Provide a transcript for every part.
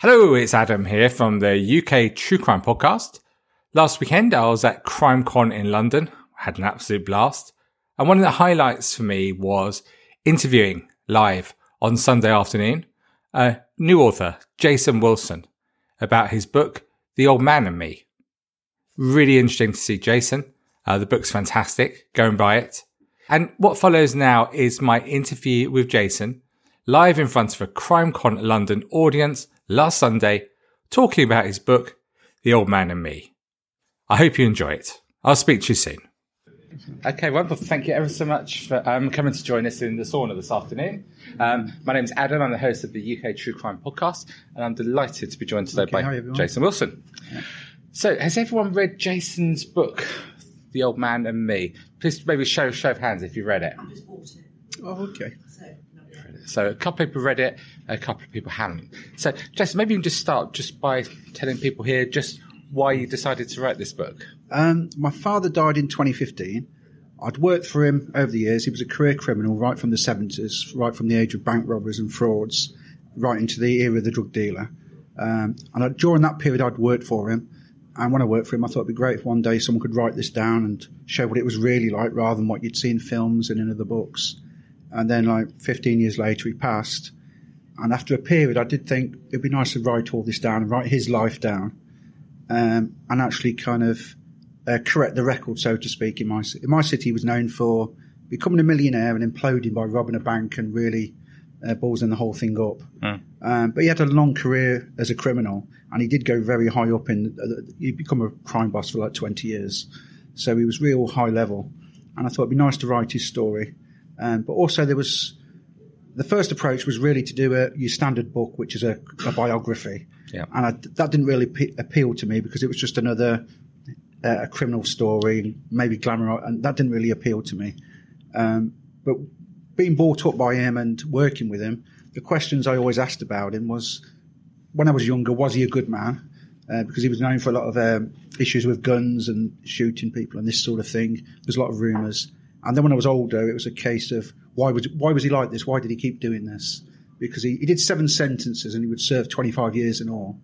Hello, it's Adam here from the UK True Crime Podcast. Last weekend, I was at CrimeCon in London. Had an absolute blast. And one of the highlights for me was interviewing live on Sunday afternoon a new author, Jason Wilson, about his book, The Old Man and Me. Really interesting to see Jason. Uh, the book's fantastic. Go and buy it. And what follows now is my interview with Jason live in front of a CrimeCon London audience last Sunday, talking about his book, The Old Man and Me. I hope you enjoy it. I'll speak to you soon. Okay, wonderful. Thank you ever so much for um, coming to join us in the sauna this afternoon. Um, my name is Adam. I'm the host of the UK True Crime Podcast, and I'm delighted to be joined today okay, by Jason Wilson. Yeah. So, has everyone read Jason's book, The Old Man and Me? Please maybe show show of hands if you read it. I just bought it. Oh, okay. So a couple of people read it, a couple of people haven't. So, Jason, maybe you can just start just by telling people here just why you decided to write this book. Um, my father died in 2015. I'd worked for him over the years. He was a career criminal right from the 70s, right from the age of bank robberies and frauds, right into the era of the drug dealer. Um, and I, during that period, I'd worked for him. And when I worked for him, I thought it'd be great if one day someone could write this down and show what it was really like rather than what you'd see in films and in other books. And then, like 15 years later, he passed. And after a period, I did think it'd be nice to write all this down and write his life down um, and actually kind of uh, correct the record, so to speak. In my in my city, he was known for becoming a millionaire and imploding by robbing a bank and really uh, ballsing the whole thing up. Mm. Um, but he had a long career as a criminal, and he did go very high up in. Uh, he become a crime boss for like twenty years, so he was real high level. And I thought it'd be nice to write his story, um, but also there was. The first approach was really to do a your standard book, which is a, a biography, yeah. and I, that didn't really p- appeal to me because it was just another uh, a criminal story, maybe glamour, and that didn't really appeal to me. Um, but being brought up by him and working with him, the questions I always asked about him was, when I was younger, was he a good man? Uh, because he was known for a lot of um, issues with guns and shooting people and this sort of thing. There's a lot of rumours. And then when I was older, it was a case of why was why was he like this? Why did he keep doing this? Because he, he did seven sentences and he would serve 25 years in all.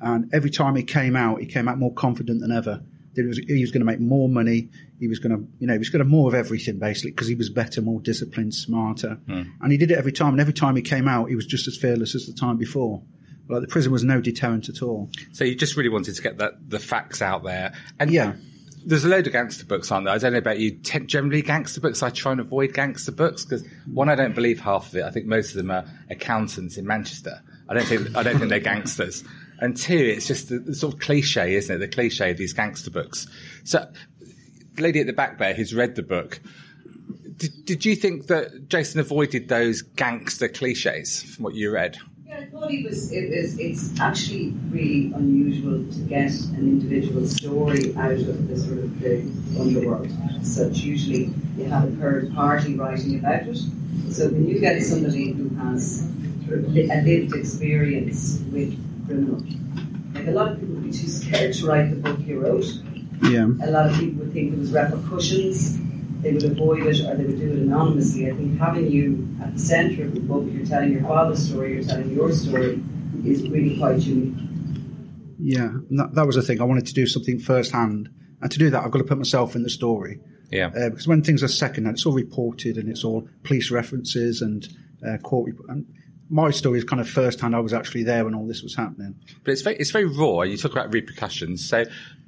And every time he came out, he came out more confident than ever he was, he was going to make more money. He was going to, you know, he was going to more of everything basically because he was better, more disciplined, smarter. Mm. And he did it every time. And every time he came out, he was just as fearless as the time before. Like the prison was no deterrent at all. So you just really wanted to get that, the facts out there. And yeah. There's a load of gangster books, aren't there? I don't know about you. Generally, gangster books. I try and avoid gangster books because one, I don't believe half of it. I think most of them are accountants in Manchester. I don't think I don't think they're gangsters. And two, it's just the, the, sort of cliche, isn't it? The cliche of these gangster books. So, the lady at the back there who's read the book, did, did you think that Jason avoided those gangster cliches from what you read? I thought he was, it was. It's actually really unusual to get an individual story out of the sort of the underworld. Such usually you have a third party writing about it. So when you get somebody who has sort of a lived experience with criminal. Like a lot of people would be too scared to write the book he wrote. Yeah. A lot of people would think there was repercussions. They would avoid it or they would do it anonymously. I think having you at the centre of the book, you're telling your father's story, you're telling your story, is really quite unique. Yeah, that, that, was the thing. I wanted to do something firsthand, and to do that, I've got to put myself in the story. Yeah. Uh, because when things are second, it's all reported and it's all police references and uh, court. And my story is kind of first hand. I was actually there when all this was happening. But it's very, it's very raw. You talk about repercussions. So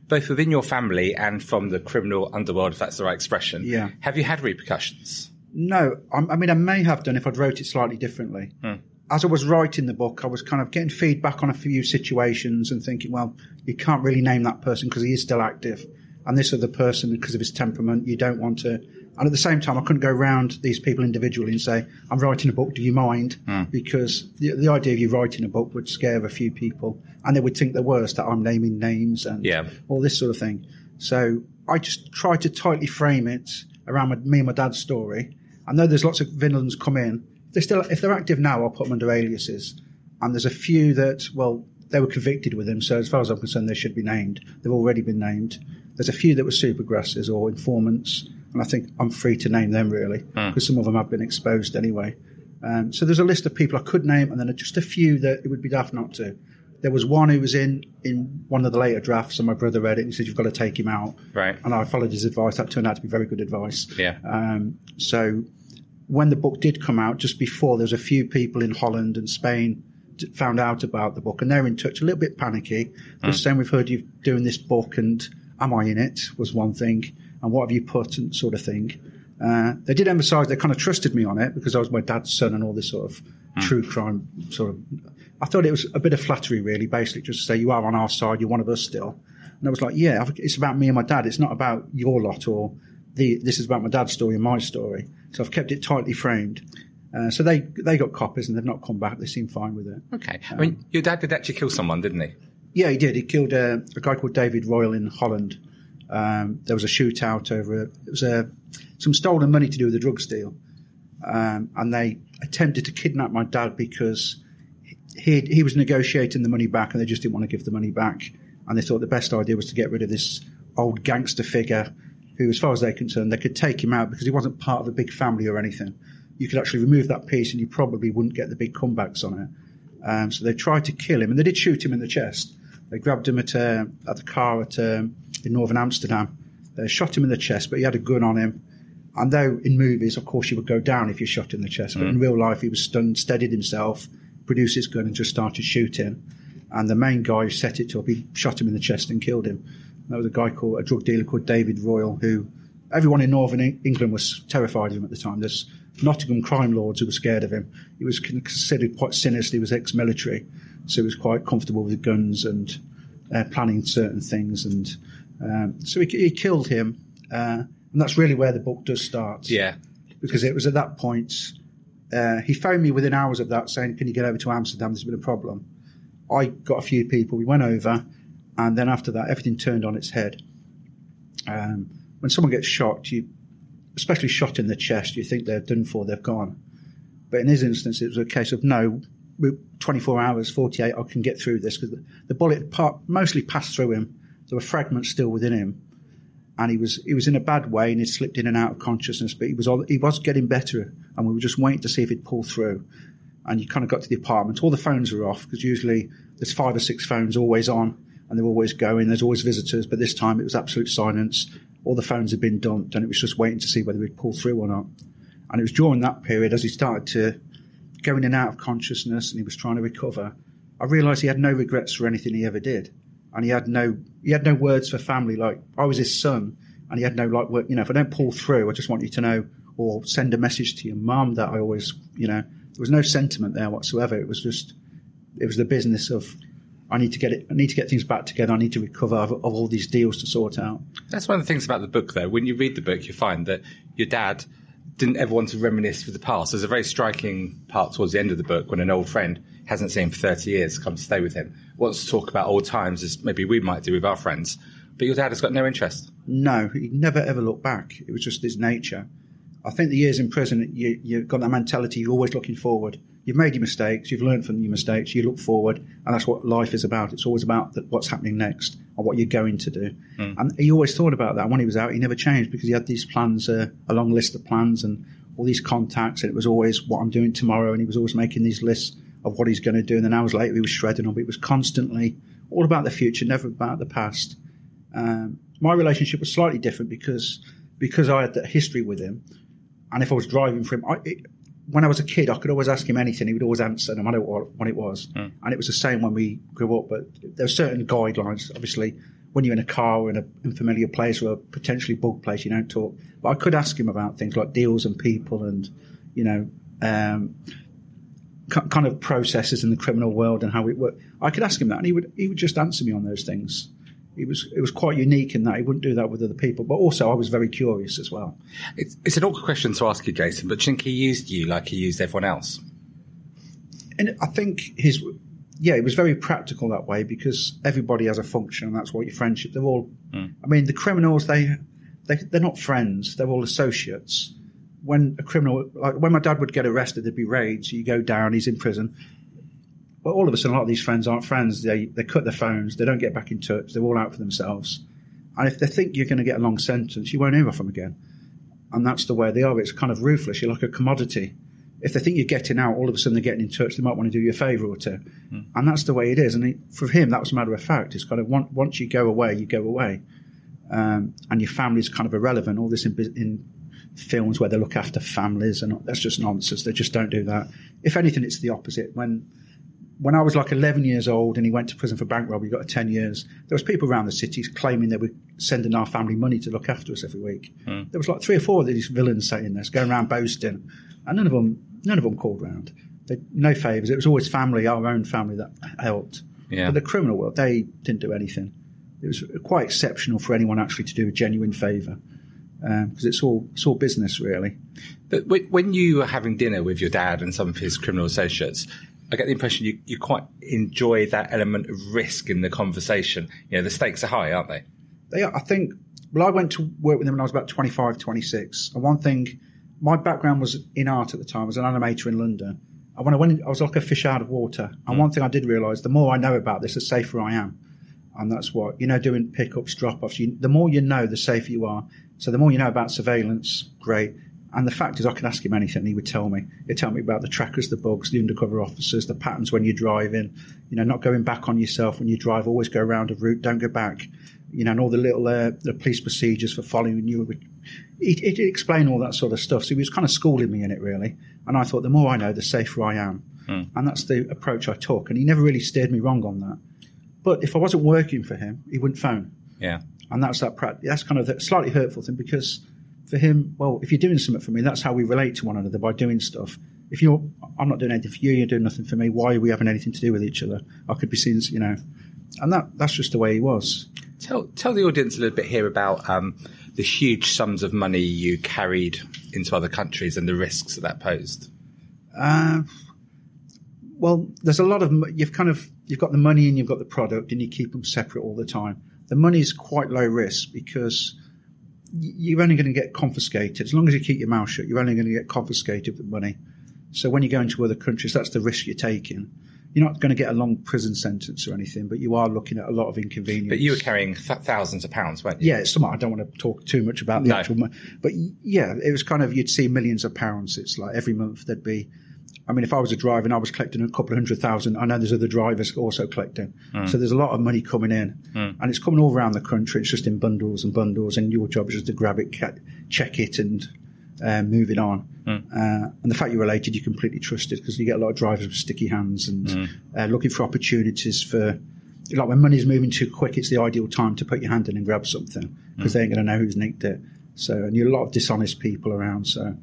both within your family and from the criminal underworld, if that's the right expression. Yeah. Have you had repercussions? No. I, I mean, I may have done if I'd wrote it slightly differently. Hmm. As I was writing the book, I was kind of getting feedback on a few situations and thinking, well, you can't really name that person because he is still active. And this other person, because of his temperament, you don't want to And at the same time, I couldn't go round these people individually and say, I'm writing a book, do you mind? Hmm. Because the, the idea of you writing a book would scare a few people and they would think the worst that I'm naming names and Yeah. all this sort of thing. So I just tried to tightly frame it around my, me and my dad's story. I know there's lots of villains come in. They're still, if they're active now, I'll put them under aliases. And there's a few that, well, they were convicted with him. So as far as I'm concerned, they should be named. They've already been named. There's a few that were supergrasses or informants. And I think I'm free to name them really because some of them have been exposed anyway. Um, so there's a list of people I could name and then just a few that it would be daft not to. There was one who was in, in one of the later drafts and my brother read it and he said, you've got to take him out. Right. And I followed his advice. That turned out to be very good advice. Yeah. Um, so when the book did come out, just before, there was a few people in Holland and Spain found out about the book, and they're in touch, a little bit panicky, just saying, "We've heard you doing this book, and am I in it?" was one thing, and what have you put, and sort of thing. Uh, they did emphasise they kind of trusted me on it because I was my dad's son and all this sort of true crime sort of. I thought it was a bit of flattery, really, basically, just to say you are on our side, you're one of us still. And I was like, yeah, it's about me and my dad. It's not about your lot or the. This is about my dad's story and my story. So I've kept it tightly framed. Uh, so they they got copies and they've not come back. They seem fine with it. Okay. I mean, your dad did actually kill someone, didn't he? Yeah, he did. He killed a, a guy called David Royal in Holland. Um, there was a shootout over it was a, some stolen money to do with a drug deal, um, and they attempted to kidnap my dad because he he was negotiating the money back, and they just didn't want to give the money back, and they thought the best idea was to get rid of this old gangster figure, who, as far as they're concerned, they could take him out because he wasn't part of a big family or anything. You could actually remove that piece, and you probably wouldn't get the big comebacks on it. Um, so they tried to kill him, and they did shoot him in the chest. They grabbed him at uh, at the car at um, in northern Amsterdam. They shot him in the chest, but he had a gun on him. And though in movies, of course, you would go down if you shot in the chest, but in real life, he was stunned, steadied himself, produced his gun, and just started shooting. And the main guy who set it up, he shot him in the chest and killed him. And that was a guy called a drug dealer called David Royal, who everyone in northern Eng- England was terrified of him at the time. There's Nottingham crime lords who were scared of him. He was con- considered quite sinister. He was ex-military, so he was quite comfortable with guns and uh, planning certain things. And um, so he, he killed him, uh, and that's really where the book does start. Yeah. because it was at that point uh, he phoned me within hours of that saying, "Can you get over to Amsterdam? There's been a problem." I got a few people. We went over, and then after that, everything turned on its head. Um, when someone gets shot, you, especially shot in the chest, you think they're done for, they've gone. But in his instance, it was a case of no, 24 hours, 48, I can get through this because the, the bullet part, mostly passed through him. There were fragments still within him, and he was he was in a bad way and he slipped in and out of consciousness. But he was he was getting better, and we were just waiting to see if he'd pull through. And you kind of got to the apartment. All the phones were off because usually there's five or six phones always on, and they're always going. There's always visitors, but this time it was absolute silence. All the phones had been dumped, and it was just waiting to see whether he'd pull through or not. And it was during that period, as he started to go in and out of consciousness and he was trying to recover, I realised he had no regrets for anything he ever did. And he had no he had no words for family. Like I was his son, and he had no like word, you know. If I don't pull through, I just want you to know, or send a message to your mum that I always, you know, there was no sentiment there whatsoever. It was just, it was the business of, I need to get it, I need to get things back together. I need to recover of, of all these deals to sort out. That's one of the things about the book, though. When you read the book, you find that your dad didn't ever want to reminisce with the past. There's a very striking part towards the end of the book when an old friend hasn't seen him for 30 years comes to stay with him, wants to talk about old times as maybe we might do with our friends. But your dad has got no interest. No, he never ever looked back. It was just his nature. I think the years in prison, you, you've got that mentality, you're always looking forward. You've made your mistakes, you've learned from your mistakes, you look forward, and that's what life is about. It's always about the, what's happening next or what you're going to do. And he always thought about that. When he was out, he never changed because he had these plans, uh, a long list of plans and all these contacts, and it was always what I'm doing tomorrow, and he was always making these lists of what he's going to do. And then hours later, he was shredding them. But it was constantly all about the future, never about the past. Um, my relationship was slightly different because because I had that history with him, and if I was driving for him, I, it, when I was a kid, I could always ask him anything. He would always answer, no matter what, what it was. And it was the same when we grew up. But there were certain guidelines. Obviously, when you're in a car or in an unfamiliar place or a potentially bug place, you don't talk. But I could ask him about things like deals and people, and you know. Um, ki- kind of processes in the criminal world and how it worked. I could ask him that, and he would he would just answer me on those things. It was it was quite unique in that he wouldn't do that with other people. But also, I was very curious as well. It's, it's an awkward question to ask you, Jason, but Chinky used you like he used everyone else. And I think his yeah, it was very practical that way because everybody has a function, and that's what your friendship. They're all. Hmm. I mean, the criminals they they they're not friends. They're all associates. When a criminal, like when my dad would get arrested, there'd be raids. You go down, he's in prison. But all of a sudden, a lot of these friends aren't friends. They they cut their phones. They don't get back in touch. They're all out for themselves. And if they think you're going to get a long sentence, you won't hear from them again. And that's the way they are. It's kind of ruthless. You're like a commodity. If they think you're getting out, all of a sudden they're getting in touch. They might want to do you a favour or two. And that's the way it is. And it, for him, that was a matter of fact. It's kind of once, once you go away, you go away. Um, and your family's kind of irrelevant. All this in, in films where they look after families, and that's just nonsense. They just don't do that. If anything, it's the opposite. When when I was like 11 years old and he went to prison for bank robbery, he got 10 years. There was people around the city claiming they were sending our family money to look after us every week. Hmm. There was like three or four of these villains saying this, going around boasting, and none of them, none of them called round. They, no favours. It was always family, our own family that helped. Yeah. But the criminal world, they didn't do anything. It was quite exceptional for anyone actually to do a genuine favour um, because it's all it's all business really. But when you were having dinner with your dad and some of his criminal associates, I get the impression you, you quite enjoy that element of risk in the conversation. You know, the stakes are high, aren't they? They are, I think, well, I went to work with them when I was about 25, 26. And one thing, my background was in art at the time. I was an animator in London. And when I went, in, I was like a fish out of water. And mm. one thing I did realise, the more I know about this, the safer I am. And that's what, you know, doing pickups, drop offs, you, the more you know, the safer you are. So the more you know about surveillance, great. And the fact is, I could ask him anything, and he would tell me. He'd tell me about the trackers, the bugs, the undercover officers, the patterns when you're driving. You know, not going back on yourself when you drive. Always go around a route. Don't go back. You know, and all the little uh, the police procedures for following you. He'd, he'd explain all that sort of stuff. So he was kind of schooling me in it, really. And I thought, the more I know, the safer I am. And that's the approach I took. And he never really steered me wrong on that. But if I wasn't working for him, he wouldn't phone Yeah. and that's that. That's kind of the slightly hurtful thing because for him, well, if you're doing something for me, that's how we relate to one another by doing stuff. If you're, I'm not doing anything for you, you're doing nothing for me. Why are we having anything to do with each other? I could be seen, as, you know, and that that's just the way he was. Tell tell the audience a little bit here about um, the huge sums of money you carried into other countries and the risks that that posed. Uh, well, there's a lot of you've kind of you've got the money and you've got the product, and you keep them separate all the time. The money's quite low risk because you're only going to get confiscated as long as you keep your mouth shut. You're only going to get confiscated with money. So when you go into other countries, that's the risk you're taking. You're not going to get a long prison sentence or anything, but you are looking at a lot of inconvenience. But you were carrying th- thousands of pounds, weren't you? Yeah, it's something I don't want to talk too much about the No. actual money, but yeah, it was kind of you'd see millions of pounds. It's like every month there'd be. I mean, if I was a driver and I was collecting a couple of hundred thousand, I know there's other drivers also collecting. So there's a lot of money coming in, and it's coming all around the country. It's just in bundles and bundles, and your job is just to grab it, check it, and uh, move it on. Uh, and the fact you're related, you're completely trusted because you get a lot of drivers with sticky hands and uh, looking for opportunities for. Like when money's moving too quick, it's the ideal time to put your hand in and grab something because they ain't going to know who's nicked it. So, and you're a lot of dishonest people around. So,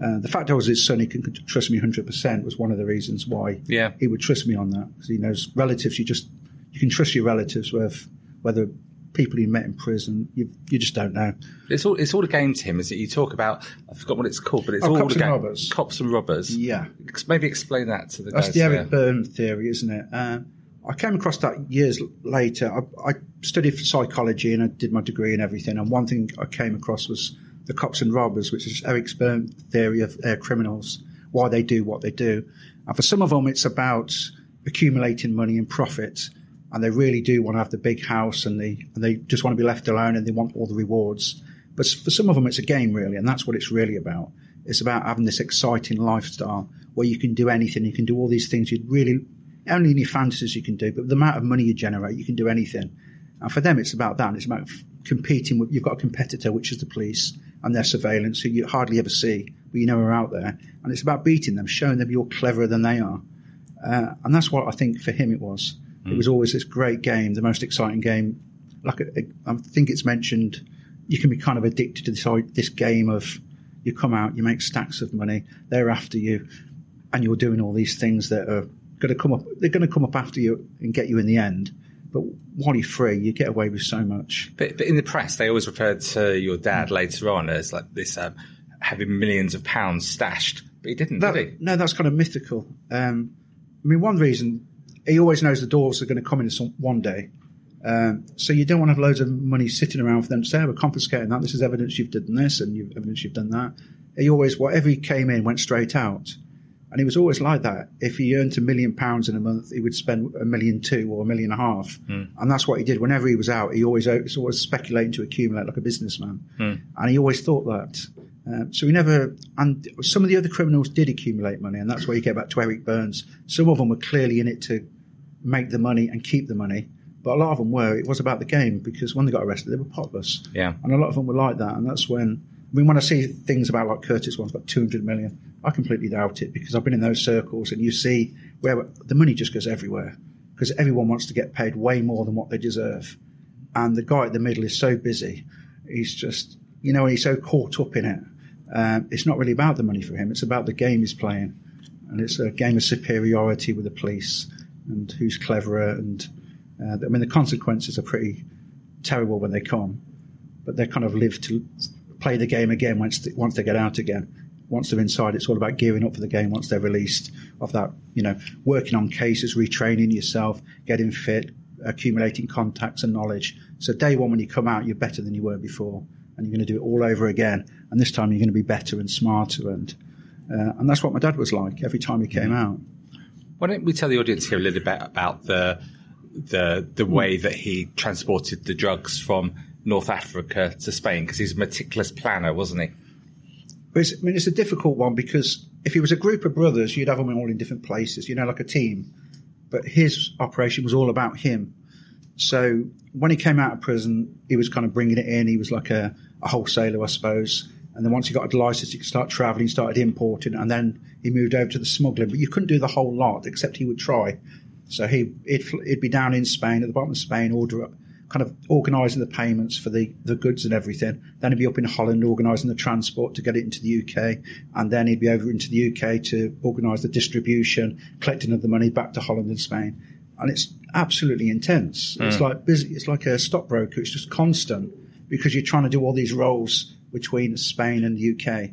uh, the fact I was his son, he can trust me 100% was one of the reasons why Yeah. he would trust me on that because he knows relatives. You just you can trust your relatives with whether people you met in prison. You you just don't know. It's all it's all a game to him, is it? You talk about I forgot what it's called, but it's Oh, all cops a and game. robbers. Cops and robbers. Yeah. Maybe explain that to the That's guys. the Eric. Berne theory, isn't it? Uh, I came across that years later. I, I studied for psychology and I did my degree and everything. And one thing I came across was the cops and robbers, which is Eric Berne theory of uh, criminals, why they do what they do. And for some of them, it's about accumulating money and profit. And they really do want to have the big house and they, and they just want to be left alone and they want all the rewards. But for some of them, it's a game really. And that's what it's really about. It's about having this exciting lifestyle where you can do anything. You can do all these things you'd really, only in your fantasies you can do, but the amount of money you generate, you can do anything. And for them, it's about that. And it's about competing with, you've got a competitor, which is the police and their surveillance, who you hardly ever see, but you know are out there. And it's about beating them, showing them you're cleverer than they are. Uh, and that's what I think for him it was. It was always this great game, the most exciting game. Like a, I think it's mentioned, you can be kind of addicted to this this game of you come out, you make stacks of money, they're after you, and you're doing all these things that are going to come up. They're going to come up after you and get you in the end. But while you're free, you get away with so much. But, but in the press, they always referred to your dad later on as like this um, having millions of pounds stashed, but he didn't, That- did he? no, that's kind of mythical. Um, I mean, one reason he always knows the doors are going to come in some, one day. Um, so you don't want to have loads of money sitting around for them to say, oh, we're confiscating that. This is evidence you've done this and you've evidence you've done that. He always, whatever he came in, went straight out. And he was always like that. If he earned a million pounds in a month, he would spend a million two or a million and a half. And that's what he did. Whenever he was out, he always was always speculating to accumulate like a businessman. And he always thought that. Um, so he never, and some of the other criminals did accumulate money, and that's where you get back to Eric Berne's. Some of them were clearly in it to make the money and keep the money, but a lot of them were. It was about the game because when they got arrested, they were potless. Yeah. And a lot of them were like that, and that's when, mean, when I see things about like Curtis Warren's got 200 million, I completely doubt it because I've been in those circles and you see where the money just goes everywhere because everyone wants to get paid way more than what they deserve. And the guy at the middle is so busy. He's just, you know, he's so caught up in it. Um, it's not really about the money for him. It's about the game he's playing. And it's a game of superiority with the police and who's cleverer. And uh, I mean, the consequences are pretty terrible when they come, but they kind of live to play the game again once they, once they get out again. Once they're inside, it's all about gearing up for the game. Once they're released of that, you know, working on cases, retraining yourself, getting fit, accumulating contacts and knowledge. So day one, when you come out, you're better than you were before, and you're going to do it all over again. And this time, you're going to be better and smarter. And uh, and that's what my dad was like every time he came out. Why don't we tell the audience here a little bit about the the the way that he transported the drugs from North Africa to Spain? Because he's a meticulous planner, wasn't he? It's, I mean, it's a difficult one because if it was a group of brothers, you'd have them all in different places, you know, like a team. But his operation was all about him. So when he came out of prison, he was kind of bringing it in. He was like a, a wholesaler, I suppose. And then once he got a license, he could start traveling, started importing, and then he moved over to the smuggling. But you couldn't do the whole lot, except he would try. So he he'd, he'd be down in Spain, at the bottom of Spain, order kind of organising the payments for the, the goods and everything. Then he'd be up in Holland organising the transport to get it into the UK, and then he'd be over into the UK to organise the distribution, collecting of the money back to Holland and Spain. And it's absolutely intense. It's like busy. It's like a stockbroker. It's just constant because you're trying to do all these roles between Spain and the UK.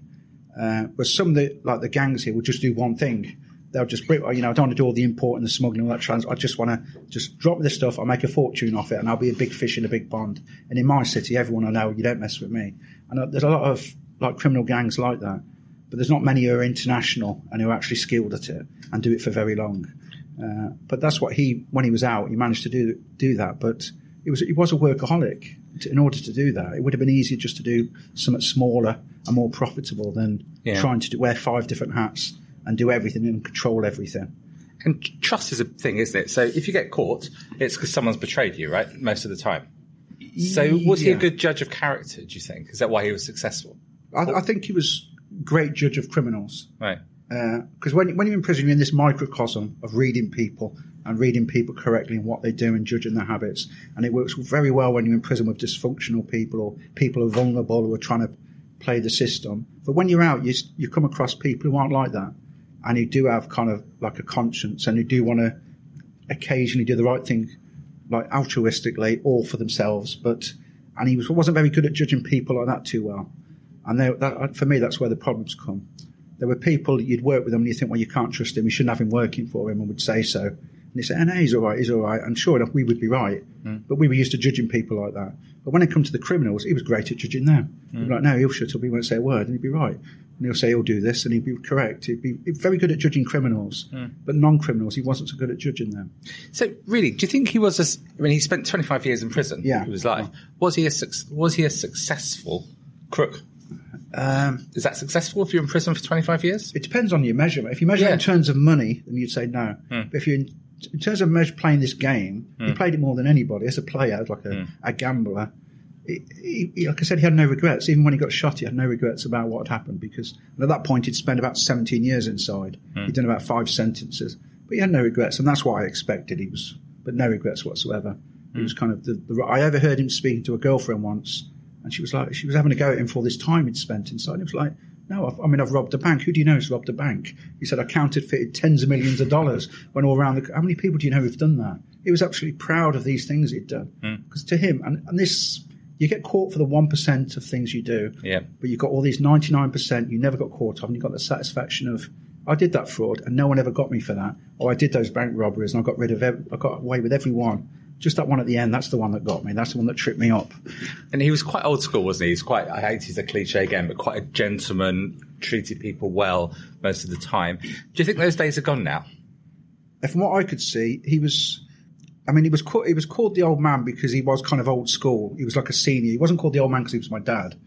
Uh, but some of the like the gangs here will just do one thing. They'll just bring, you know, I don't want to do all the import and the smuggling, all that trans. I just want to just drop this stuff. I'll make a fortune off it, and I'll be a big fish in a big pond. And in my city, everyone I know you don't mess with me. And uh, there's a lot of like criminal gangs like that, but there's not many who are international and who are actually skilled at it and do it for very long. Uh, but that's what he, when he was out, he managed to do do that. But it was he was a workaholic. In order to do that, it would have been easier just to do something smaller and more profitable than Yeah. trying to do, wear five different hats and do everything and control everything. And trust is a thing, isn't it? So if you get caught, it's because someone's betrayed you, right? Most of the time. So was he a good judge of character? Do you think? Is that why he was successful? I, I think he was a great judge of criminals. Right. Uh, because when, when you're in prison, you're in this microcosm of reading people and reading people correctly and what they do and judging their habits. And it works very well when you're in prison with dysfunctional people or people who are vulnerable who are trying to play the system. But when you're out, you, you come across people who aren't like that. And who do have kind of like a conscience and who do want to occasionally do the right thing, like altruistically or for themselves. But, and he was, wasn't very good at judging people like that too well. And they, that, uh, for me, that's where the problems come there were people you'd work with them and you think, well, you can't trust him, you shouldn't have him working for him, and would say so. And you say, oh, no, he's all right, he's all right. And sure enough, we would be right. But we were used to judging people like that. But when it comes to the criminals, he was great at judging them. Be like, no, he'll shut up, he won't say a word, and he'd be right. And he'll say he'll do this, and he'd be correct. He'd be very good at judging criminals, but non-criminals, he wasn't so good at judging them. So really, do you think he was? A, I mean, he spent 25 years in prison. Yeah. He was life. Was he a was he a successful crook? Um, Is that successful if you're in prison for 25 years? It depends on your measurement. If you measure it Yeah. in terms of money, then you'd say no. Hmm. But if you, in, terms of measure playing this game, he played it more than anybody as a player, like a, Hmm. a gambler. He, he- he- like I said, he had no regrets. Even when he got shot, he had no regrets about what had happened because at that point he'd spent about 17 years inside. Hmm. He'd done about five sentences, but he had no regrets, and that's what I expected. He was, but no regrets whatsoever. He Hmm. was kind of the, the. I overheard him speaking to a girlfriend once, and she was like, she was having a go at him for all this time he'd spent inside. It was like, No, I've, I mean, I've robbed a bank. Who do you know has robbed a bank? He said, I counterfeited tens of millions of dollars when all around the. How many people do you know who've done that? He was absolutely proud of these things he'd done. Hmm. Because to him, and, and this, you get caught for the 1% of things you do. Yeah. But you've got all these 99% you never got caught and you've got the satisfaction of, I did that fraud and no one ever got me for that. Or I did those bank robberies and I got rid of, ev- I got away with every one. Just that one at the end, that's the one that got me. That's the one that tripped me up. And he was quite old school, wasn't he? He's quite, I hate to use a cliche again, but quite a gentleman, treated people well most of the time. Do you think those days are gone now? From what I could see, he was. I mean, he was called, he was called the old man because he was kind of old school. He was like a senior. He wasn't called the old man because he was my dad.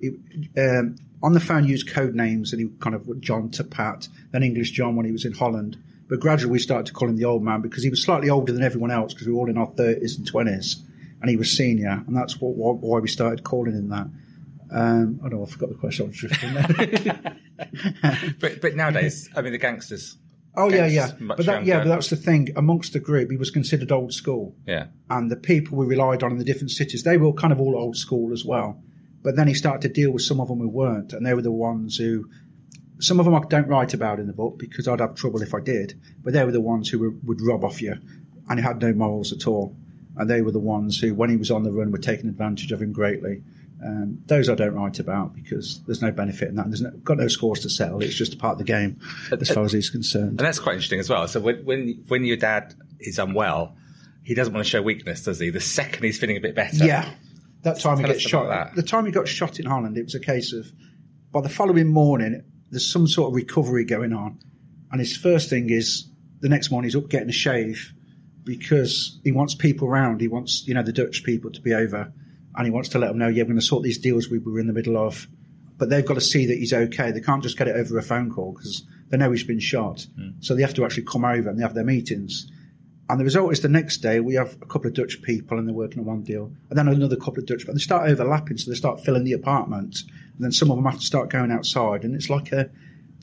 He, um, on the phone, used code names, and he kind of John to Pat, then English John when he was in Holland. But gradually, we started to call him the old man because he was slightly older than everyone else because we were all in our thirties and twenties, and he was senior, and that's what, why, why we started calling him that. Um, I don't know. I forgot the question. I was drifting there. But, but nowadays, I mean, the gangsters. oh yeah, yeah. But that, yeah, but that's the thing. Amongst the group, he was considered old school. Yeah. and the people we relied on in the different cities, they were kind of all old school as well. But then he started to deal with some of them who weren't, and they were the ones who, some of them I don't write about in the book because I'd have trouble if I did, but they were the ones who were, would rob off you and had no morals at all. And they were the ones who, when he was on the run, were taking advantage of him greatly. Um, those I don't write about because there's no benefit in that. There's no, got no scores to settle. It's just a part of the game as far as he's concerned. And that's quite interesting as well. So when, when, when your dad is unwell, he doesn't want to show weakness, does he? The second he's feeling a bit better. Yeah. That time he gets shot. The time he got shot in Holland, it was a case of by the following morning, there's some sort of recovery going on. And his first thing is the next morning he's up getting a shave because he wants people around. He wants, you know, the Dutch people to be over and he wants to let them know, yeah, we're going to sort these deals we were in the middle of. But they've got to see that he's okay. They can't just get it over a phone call because they know he's been shot. Hmm. So they have to actually come over and they have their meetings. And the result is the next day we have a couple of Dutch people and they're working on one deal, and then another couple of Dutch, but they start overlapping, so they start filling the apartment, and then some of them have to start going outside, and it's like a,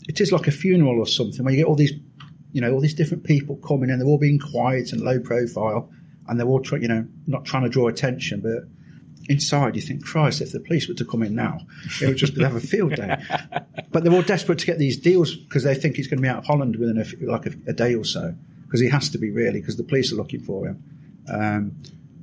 it is like a funeral or something where you get all these, you know, all these different people coming in, they're all being quiet and low profile, and they're all, try, you know, not trying to draw attention, but inside you think, Christ, if the police were to come in now, it would just have a field day. but they're all desperate to get these deals because they think he's going to be out of Holland within a, like a, a day or so because he has to be really because the police are looking for him. Um,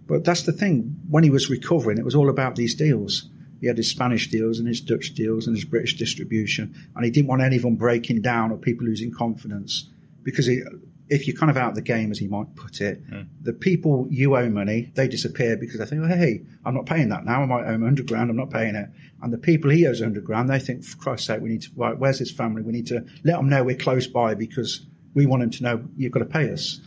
but that's the thing. When he was recovering, it was all about these deals. He had his Spanish deals and his Dutch deals and his British distribution, and he didn't want anyone breaking down or people losing confidence because he, if you're kind of out of the game, as he might put it, the people you owe money they disappear because they think, well, hey, I'm not paying that now. I might owe him 100 grand. I'm not paying it. And the people he owes 100 grand, they think, for Christ's sake, we need to. Right, where's his family? We need to let them know we're close by because we want them to know you've got to pay us.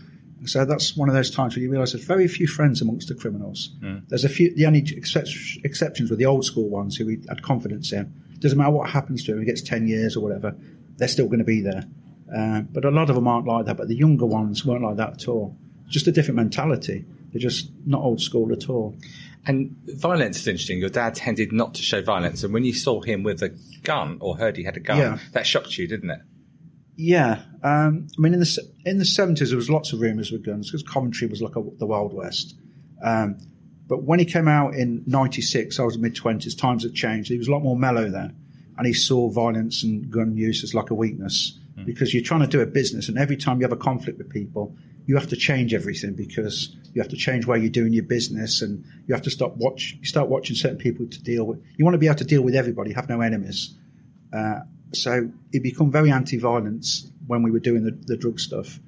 So that's one of those times where you realise there's very few friends amongst the criminals. There's a few. The only excep- exceptions were the old school ones who we had confidence in. Doesn't matter what happens to him, he gets ten years or whatever. They're still going to be there. Uh, but a lot of them aren't like that. But the younger ones weren't like that at all. Just a different mentality. They're just not old school at all. And violence is interesting. Your dad tended not to show violence. And when you saw him with a gun or heard he had a gun, Yeah. that shocked you, didn't it? Yeah, um, I mean, in the in the seventies, there was lots of rumours with guns because Coventry was like a, the Wild West. Um, but when he came out in '96, I was in mid twenties. Times had changed. He was a lot more mellow then, and he saw violence and gun use as like a weakness because you're trying to do a business, and every time you have a conflict with people, you have to change everything because you have to change where you're doing your business, and you have to stop watch. You start watching certain people to deal with. You want to be able to deal with everybody, have no enemies. So it become very anti-violence when we were doing the, the drug stuff,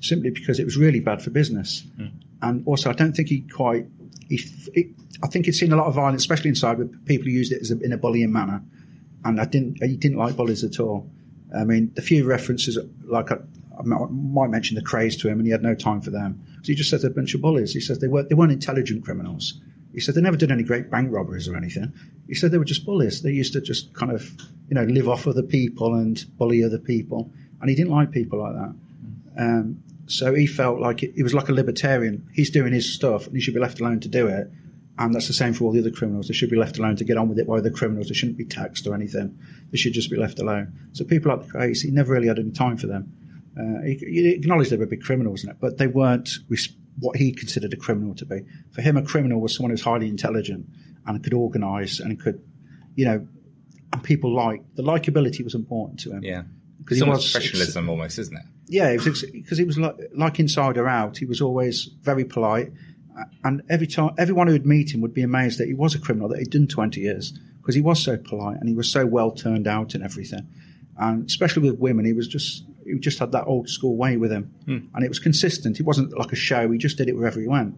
simply because it was really bad for business. Hmm. And also, I don't think he quite. He, it, I think he'd seen a lot of violence, especially inside, with people who used it as a, in a bullying manner. And I didn't. He didn't like bullies at all. I mean, the few references, like I, I might mention the Krays to him, and he had no time for them. So he just said a bunch of bullies. He says they weren't they weren't intelligent criminals. He said they never did any great bank robberies or anything. He said they were just bullies. They used to just kind of, you know, live off other people and bully other people. And he didn't like people like that. Um, so he felt like it, he was like a libertarian. He's doing his stuff and he should be left alone to do it. And that's the same for all the other criminals. They should be left alone to get on with it by the criminals. They shouldn't be taxed or anything. They should just be left alone. So people like the Krays, he never really had any time for them. Uh, he, he acknowledged they were big criminals, in it, but they weren't what he considered a criminal to be. For him, a criminal was someone who was highly intelligent and could organise and could, you know, and people like The likability was important to him. Yeah. because he was professionalism, almost, isn't it? yeah, because he was like like inside or out. He was always very polite, and every time everyone who would meet him would be amazed that he was a criminal that he'd done twenty years because he was so polite and he was so well turned out and everything. And especially with women, he was just he just had that old school way with him, and it was consistent. He wasn't like a show; he just did it wherever he went.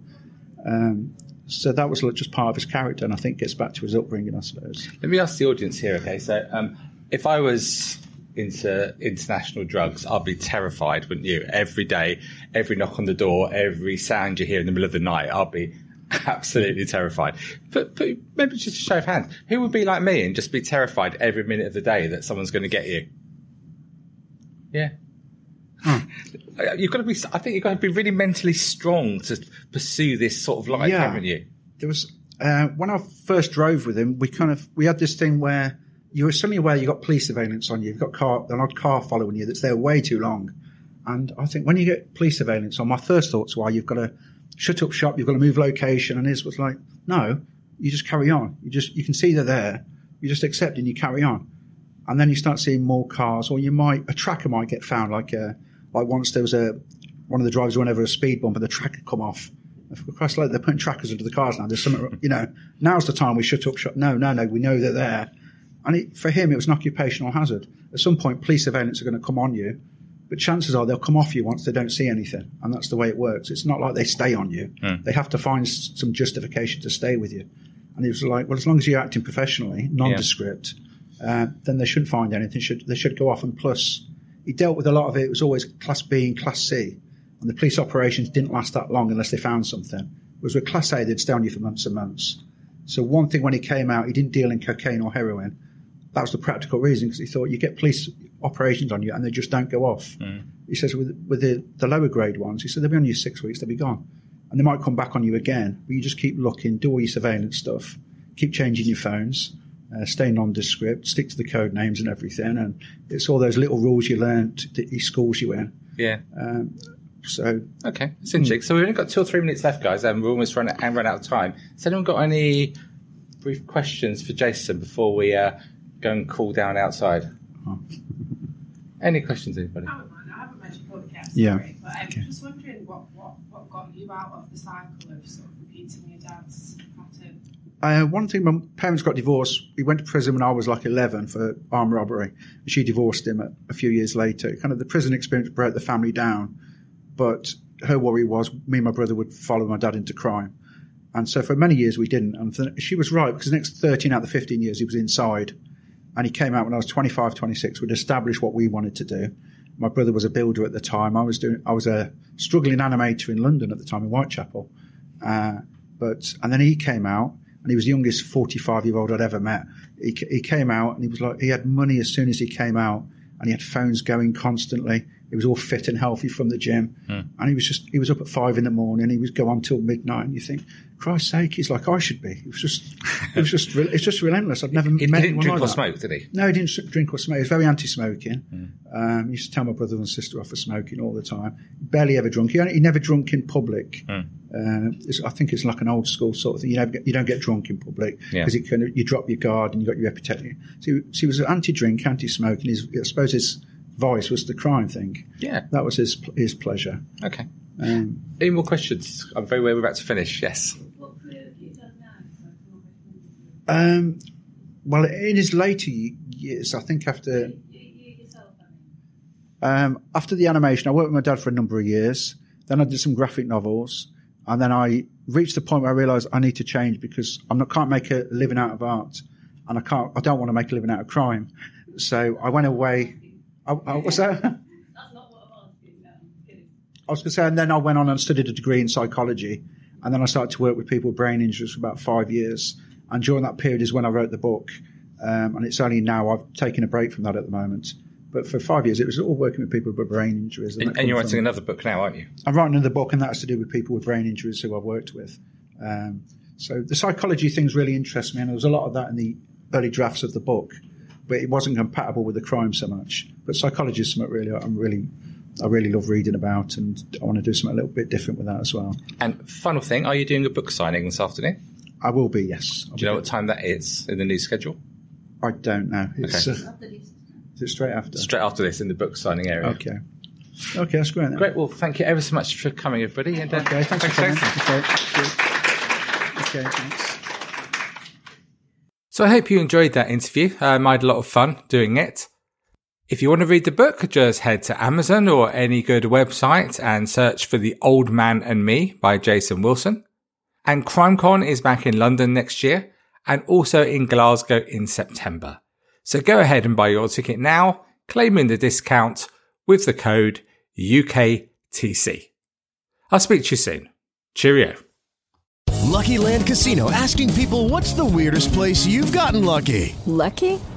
Um, so that was just part of his character, and I think gets back to his upbringing, I suppose. Let me ask the audience here, okay? So, um, if I was into international drugs, I'd be terrified, wouldn't you? Every day, every knock on the door, every sound you hear in the middle of the night, I'd be absolutely terrified. But, but maybe just a show of hands, who would be like me and just be terrified every minute of the day that someone's going to get you? Yeah. Uh, You've got to be. I think you've got to be really mentally strong to pursue this sort of life, Yeah. haven't you? there was uh, when I first drove with him, we kind of we had this thing where you were suddenly aware you got police surveillance on you, you've got car an odd car following you that's there way too long, and I think when you get police surveillance on, my first thoughts were you've got to shut up shop, you've got to move location, and his was like, no, you just carry on, you just you can see they're there, you just accept and you carry on, and then you start seeing more cars, or you might a tracker might get found like uh, like once there was a one of the drivers went over a speed bump and the tracker come off. For Christ's sake, they're putting trackers under the cars now. There's something, you know, now's the time we shut up shop. No, no, no, we know they're there. And it, for him, it was an occupational hazard. At some point, police surveillance are going to come on you, but chances are they'll come off you once they don't see anything. And that's the way it works. It's not like they stay on you. They have to find some justification to stay with you. And he was like, well, as long as you're acting professionally, nondescript, uh, then they shouldn't find anything. Should They should go off. And plus, he dealt with a lot of it. It was always Class B and Class C. And the police operations didn't last that long unless they found something. Whereas with Class A, they'd stay on you for months and months. So one thing when he came out, he didn't deal in cocaine or heroin. That was the practical reason because he thought you get police operations on you and they just don't go off. He says with, with the, the lower grade ones, he said they'll be on you six weeks, they'll be gone. And they might come back on you again, but you just keep looking, do all your surveillance stuff, keep changing your phones, uh, stay nondescript, stick to the code names and everything. And it's all those little rules you learned that he schools you in. Yeah. So Okay, it's interesting. So we've only got two or three minutes left, guys, and we're almost run and run out of time. Has anyone got any brief questions for Jason before we uh, go and cool down outside? Any questions, anybody? I haven't, mentioned podcast, Yeah. sorry, but I'm just wondering what, what, what got you out of the cycle of sort of repeating your dad's pattern. Uh, one thing, my parents got divorced. He went to prison when I was like 11 for armed robbery. She divorced him a, a few years later. Kind of the prison experience broke the family down. But her worry was me and my brother would follow my dad into crime. And so for many years we didn't. And th- she was right because the next 13 out of the 15 years he was inside. And he came out when I was 25, 26. We'd established what we wanted to do. My brother was a builder at the time. I was doing, I was a struggling animator in London at the time in Whitechapel. Uh, but, and then he came out and he was the youngest 45 year old I'd ever met. He, he came out and he was like, he had money as soon as he came out and he had phones going constantly. He was all fit and healthy from the gym. Hmm. And he was just, he was up at five in the morning. He was go on till midnight and you think, Christ's sake, he's like I should be. It was just, it was just, it's just relentless. I've never He met didn't anyone drink like or that. smoke, did he? No, he didn't drink or smoke. He was very anti-smoking. Um, he used to tell my brother and sister off for smoking all the time. Barely ever drunk. He, only, he never drunk in public. Uh, it's, I think it's like an old school sort of thing. You don't get, you don't get drunk in public because it kind of you drop your guard and you got your reputation. So, he- so he was anti-drink, anti-smoking. His, I suppose his vice was the crime thing. Yeah. That was his his pleasure. Okay. Um, Any more questions? I'm very aware we're about to finish. Yes. What career have you done now? So, more questions. Um, well, in his later years, I think after You, you yourself, I mean. Um, after the animation, I worked with my dad for a number of years. Then I did some graphic novels, and then I reached the point where I realised I need to change because I'm can't make a living out of art, and I can't. I don't want to make a living out of crime. So I went away. I, I, what's that? That's not what I'm asking. No, I'm kidding. I was going to say, and then I went on and studied a degree in psychology, and then I started to work with people with brain injuries for about five years. And during that period is when I wrote the book, um, and it's only now I've taken a break from that at the moment. But for five years, it was all working with people with brain injuries. And, that and you're writing another book now, aren't you? I'm writing another book, and that's to do with people with brain injuries who I've worked with. Um, so the psychology things really interest me, and there was a lot of that in the early drafts of the book, but it wasn't compatible with the crime so much. But psychology is something really I'm really I really love reading about, and I want to do something a little bit different with that as well. And final thing, are you doing a book signing this afternoon? I will be, yes. Do you know what time that is in the new schedule? I don't know. It's, Okay. uh, is it straight after? Straight after this in the book signing area. Okay. Okay, that's great. Then. Great. Well, thank you ever so much for coming, everybody. And, uh, Okay, thanks for coming. Jason. Okay. Okay, thanks. So I hope you enjoyed that interview. Um, I had a lot of fun doing it. If you want to read the book, just head to Amazon or any good website and search for The Old Man and Me by Jason Wilson. And CrimeCon is back in London next year and also in Glasgow in September. So go ahead and buy your ticket now, claiming the discount with the code UKTC. I'll speak to you soon. Cheerio. Lucky Land Casino asking people what's the weirdest place you've gotten lucky? Lucky?